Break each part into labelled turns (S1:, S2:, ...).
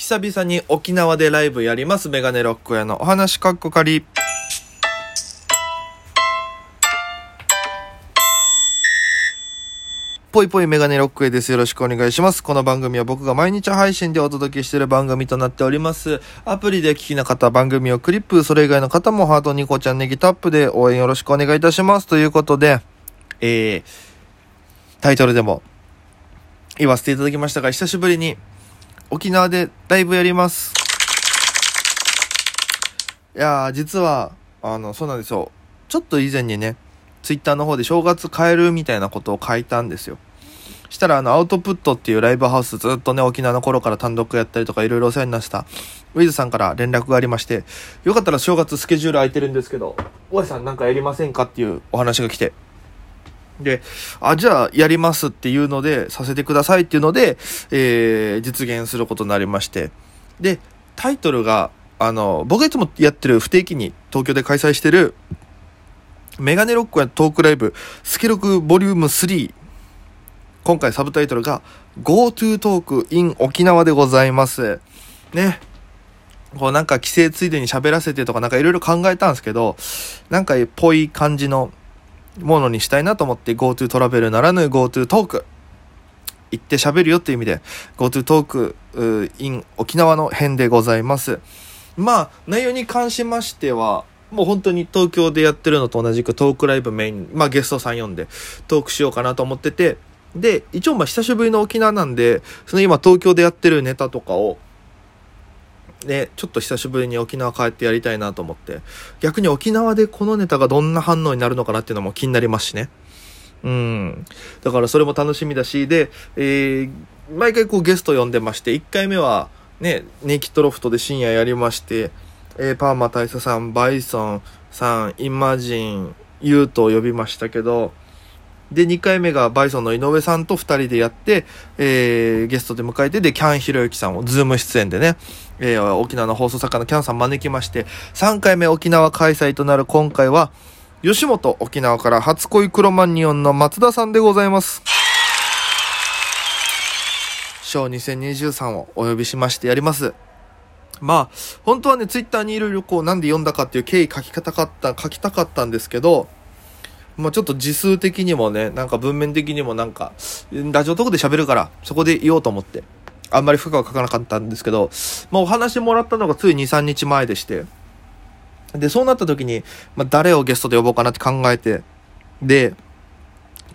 S1: 久々に沖縄でライブやります。メガネロック屋のお話かっこかり。ぽいぽいメガネロックへです。よろしくお願いします。この番組は僕が毎日配信でお届けしている番組となっております。アプリで聞きな方、番組をクリップ、それ以外の方もハートニコちゃんネギタップで応援よろしくお願いいたします。ということで、えー、タイトルでも言わせていただきましたが、久しぶりに沖縄でライブやります。いやー、実は、あの、そうなんですよ。ちょっと以前にね、ツイッターの方で正月変えるみたいなことを書いたんですよ。したら、あの、アウトプットっていうライブハウスずっとね、沖縄の頃から単独やったりとかいろいろお世話になってた、ウィズさんから連絡がありまして、よかったら正月スケジュール空いてるんですけど、大井さんなんかやりませんかっていうお話が来て。で、あ、じゃあやりますっていうので、させてくださいっていうので、えー、実現することになりまして。で、タイトルが、あの、僕がいつもやってる不定期に東京で開催してる、メガネロックやトークライブ、スケロクボリューム3。今回サブタイトルが GoTo トーク in 沖縄でございます。ね。こうなんか帰省ついでに喋らせてとかなんかいろいろ考えたんですけど、なんかぽい感じのものにしたいなと思って GoTo トラベルならぬ GoTo トーク。行って喋るよっていう意味で GoTo トーク in 沖縄の編でございます。まあ内容に関しましては、もう本当に東京でやってるのと同じくトークライブメイン、まあゲストさん呼んでトークしようかなと思ってて、で、一応まあ久しぶりの沖縄なんで、その今東京でやってるネタとかを、ね、ちょっと久しぶりに沖縄帰ってやりたいなと思って、逆に沖縄でこのネタがどんな反応になるのかなっていうのも気になりますしね。うん。だからそれも楽しみだし、で、えー、毎回こうゲスト呼んでまして、1回目はね、ネイキッドロフトで深夜やりまして、えー、パーマ大佐さん、バイソンさん、イマジン、ユートを呼びましたけど、で、2回目がバイソンの井上さんと2人でやって、えー、ゲストで迎えて、で、キャンひろゆきさんをズーム出演でね、えー、沖縄の放送作家のキャンさん招きまして、3回目沖縄開催となる今回は、吉本沖縄から初恋クロマニヨンの松田さんでございます。ショー2023をお呼びしましてやります。まあ、本当はね、ツイッターにいろいろこう、なんで読んだかっていう経緯書き方かった、書きたかったんですけど、まあちょっと字数的にもね、なんか文面的にもなんか、ラジオトークで喋るから、そこで言おうと思って、あんまり深くは書かなかったんですけど、まあお話もらったのがつい2、3日前でして、で、そうなった時に、まあ誰をゲストで呼ぼうかなって考えて、で、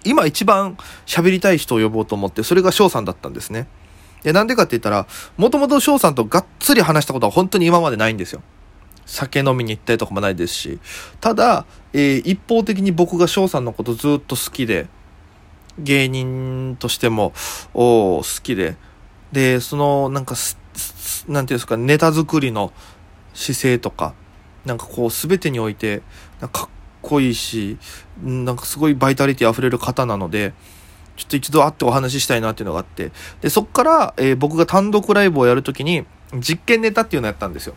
S1: 今一番喋りたい人を呼ぼうと思って、それが翔さんだったんですね。で、なんでかって言ったら、もともと翔さんとがっつり話したことは本当に今までないんですよ。酒飲みに行ったりとかもないですし。ただ、えー一方的に僕が翔さんのことずっと好きで、芸人としても、お好きで、で、その、なんか、なんていうんですか、ネタ作りの姿勢とか、なんかこう、すべてにおいて、かかっこいいし、なんかすごいバイタリティ溢れる方なので、ちょっと一度会ってお話ししたいなっていうのがあって、で、そっから、えー僕が単独ライブをやるときに、実験ネタっていうのをやったんですよ。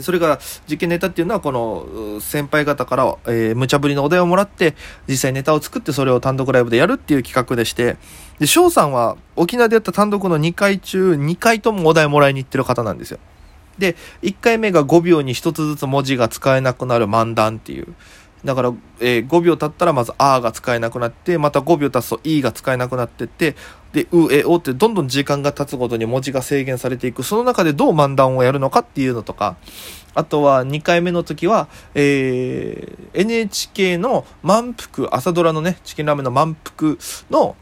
S1: それが、実験ネタっていうのは、この、先輩方から、えー無茶ぶりのお題をもらって、実際ネタを作ってそれを単独ライブでやるっていう企画でして、で、翔さんは沖縄でやった単独の2回中、2回ともお題もらいに行ってる方なんですよ。で、1回目が5秒に1つずつ文字が使えなくなる漫談っていう。だから、えー5秒経ったらまずあが使えなくなって、また5秒経つといが使えなくなってって、で、う、え、おってどんどん時間が経つごとに文字が制限されていく。その中でどう漫談をやるのかっていうのとか、あとは2回目の時は、えー NHK の満腹、朝ドラのね、チキンラーメンの満腹の、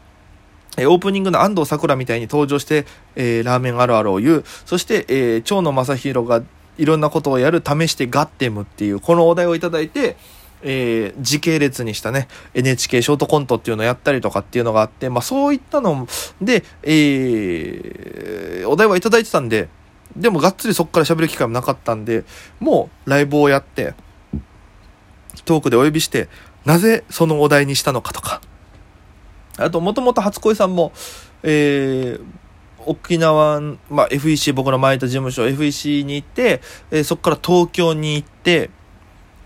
S1: えオープニングの安藤サクラみたいに登場して、えーラーメンあるあるを言う。そして、えー蝶野正宏がいろんなことをやる試してガッテムっていう、このお題をいただいて、えー時系列にしたね、NHK ショートコントっていうのをやったりとかっていうのがあって、まあそういったので、えーお題はいただいてたんで、でもがっつりそこから喋る機会もなかったんで、もうライブをやって、トークでお呼びして、なぜそのお題にしたのかとか。あと、もともと初恋さんも、えー沖縄、まあ、FEC、僕の前いた事務所、FEC に行って、えーそこから東京に行って、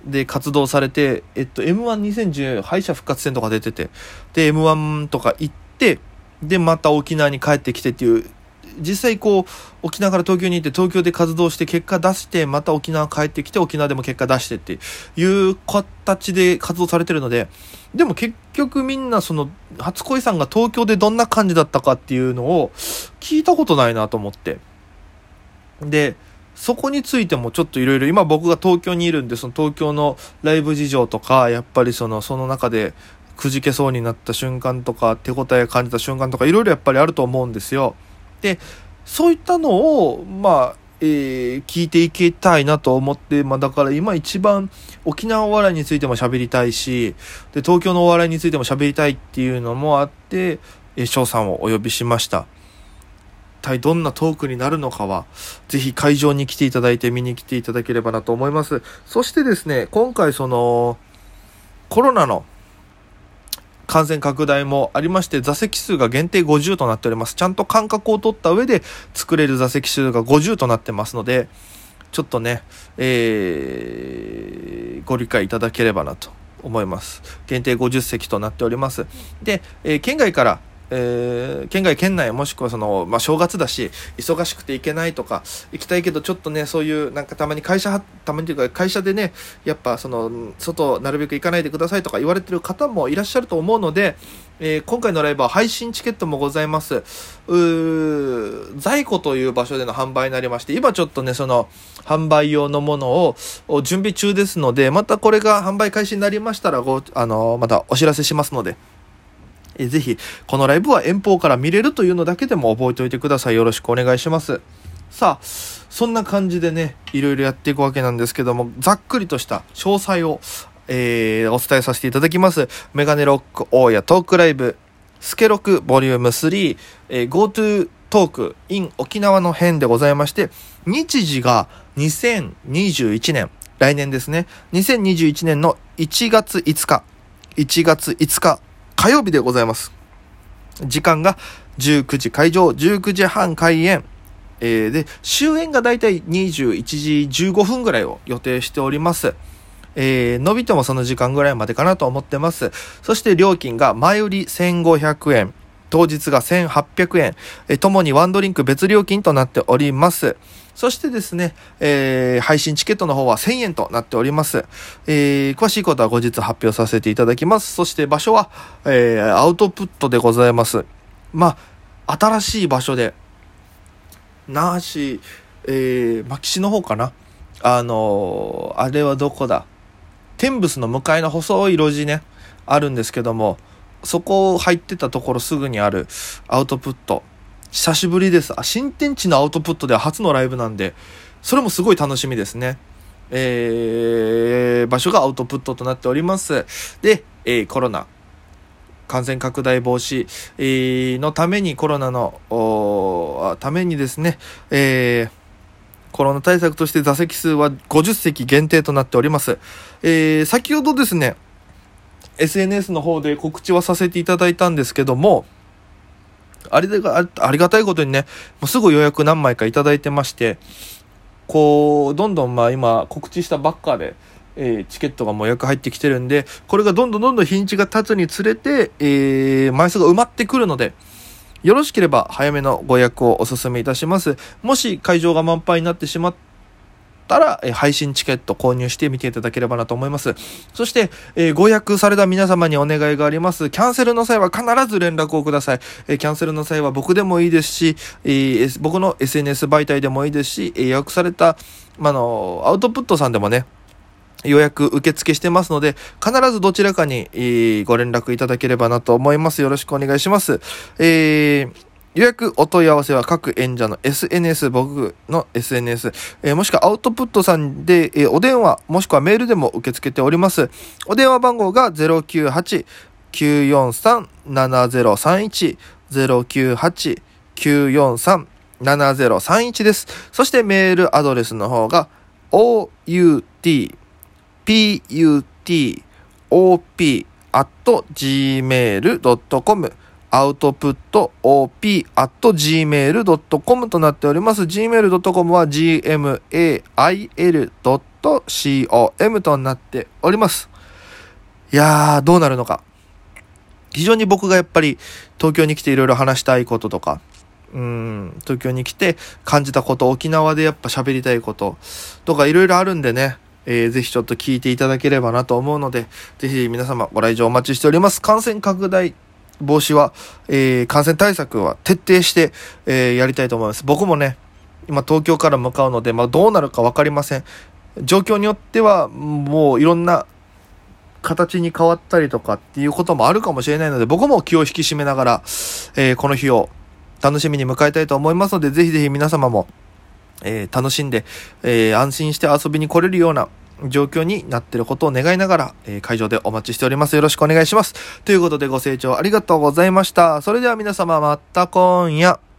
S1: で、活動されて、えっと、M12010 敗者復活戦とか出てて、で、M1 とか行って、で、また沖縄に帰ってきてっていう、実際こう沖縄から東京に行って東京で活動して結果出してまた沖縄帰ってきて沖縄でも結果出してっていう形で活動されてるのででも結局みんなその初恋さんが東京でどんな感じだったかっていうのを聞いたことないなと思って。でそこについてもちょっといろいろ今僕が東京にいるんでその東京のライブ事情とかやっぱりそのその中でくじけそうになった瞬間とか手応え感じた瞬間とかいろいろやっぱりあると思うんですよ。でそういったのをまあ、えー、聞いていきたいなと思って、まあ、だから今一番沖縄お笑いについても喋りたいしで東京のお笑いについても喋りたいっていうのもあって翔、えー、さんをお呼びしました。体どんなトークになるのかは、ぜひ会場に来ていただいて見に来ていただければなと思います。そしてですね、今回その、コロナの感染拡大もありまして、座席数が限定50となっております。ちゃんと間隔を取った上で作れる座席数が50となってますので、ちょっとね、えー、ご理解いただければなと思います。限定50席となっております。で、えー、県外からえー、県外県内もしくはその、まあ、正月だし忙しくて行けないとか行きたいけどちょっとねそういうなんかたまに会社たまにというか会社でねやっぱその外なるべく行かないでくださいとか言われてる方もいらっしゃると思うので、えー、今回のライブは配信チケットもございますう在庫という場所での販売になりまして今ちょっとねその販売用のものを準備中ですのでまたこれが販売開始になりましたらごあのまたお知らせしますので。えぜひ、このライブは遠方から見れるというのだけでも覚えておいてください。よろしくお願いします。さあ、そんな感じでね、いろいろやっていくわけなんですけども、ざっくりとした詳細を、えー、お伝えさせていただきます。メガネロック大家トークライブ、スケロクボリューム3、えー、GoTo トーク in 沖縄の編でございまして、日時が2021年、来年ですね、2021年の1月5日、1月5日火曜日でございます。時間が19時開場、19時半開演。えー、で、終演がだいたい21時15分ぐらいを予定しております。えー、伸びてもその時間ぐらいまでかなと思ってます。そして料金が前売り1500円。当日が1800円、えともにワンドリンク別料金となっております。そしてですね、えー、配信チケットの方は1000円となっております。えー、詳しいことは後日発表させていただきます。そして場所は、えー、アウトプットでございます。まあ、新しい場所で、那覇市、えー、牧師の方かな。あのー、あれはどこだ天仏の向かいの細い路地ね、あるんですけども、そこ入ってたところすぐにあるアウトプット。久しぶりです。あ、新天地のアウトプットでは初のライブなんで、それもすごい楽しみですね。えー、場所がアウトプットとなっております。で、えー、コロナ、感染拡大防止、のために、コロナの、ためにですね、えー、コロナ対策として座席数は50席限定となっております。えー、先ほどですね、SNS の方で告知はさせていただいたんですけども、あれが、ありがたいことにね、もうすぐ予約何枚かいただいてまして、こう、どんどんまあ今告知したばっかで、えー、チケットがもう予約入ってきてるんで、これがどんどんどんどん日にちが経つにつれて、えー、枚数が埋まってくるので、よろしければ早めのご予約をお勧めいたします。もし会場が満杯になってしまったら、え配信チケット購入してみていただければなと思います。そして、えー、ご予約された皆様にお願いがあります。キャンセルの際は必ず連絡をください。えー、キャンセルの際は僕でもいいですし、えー、僕の SNS 媒体でもいいですし、え予約された、まあの、アウトプットさんでもね、予約受付してますので、必ずどちらかに、え、ご連絡いただければなと思います。よろしくお願いします。えー予約お問い合わせは各演者の SNS、僕の SNS、えー、もしくはアウトプットさんで、えー、お電話、もしくはメールでも受け付けております。お電話番号が098-943-7031、098-943-7031です。そしてメールアドレスの方が out, put, op, at gmail.com アウトプット op.gmail.com となっております。gmail.com は gmail.com となっております。いやー、どうなるのか。非常に僕がやっぱり東京に来ていろいろ話したいこととか、うん、東京に来て感じたこと、沖縄でやっぱ喋りたいこととかいろいろあるんでね、えー、ぜひちょっと聞いていただければなと思うので、ぜひ皆様ご来場お待ちしております。感染拡大防止は、えー、感染対策は徹底して、えー、やりたいと思います。僕もね、今東京から向かうので、まあどうなるか分かりません。状況によっては、もういろんな形に変わったりとかっていうこともあるかもしれないので、僕も気を引き締めながら、えー、この日を楽しみに迎えたいと思いますので、ぜひぜひ皆様も、えー、楽しんで、えー、安心して遊びに来れるような状況になっていることを願いながら、えー、会場でお待ちしております。よろしくお願いします。ということでご清聴ありがとうございました。それでは皆様また今夜。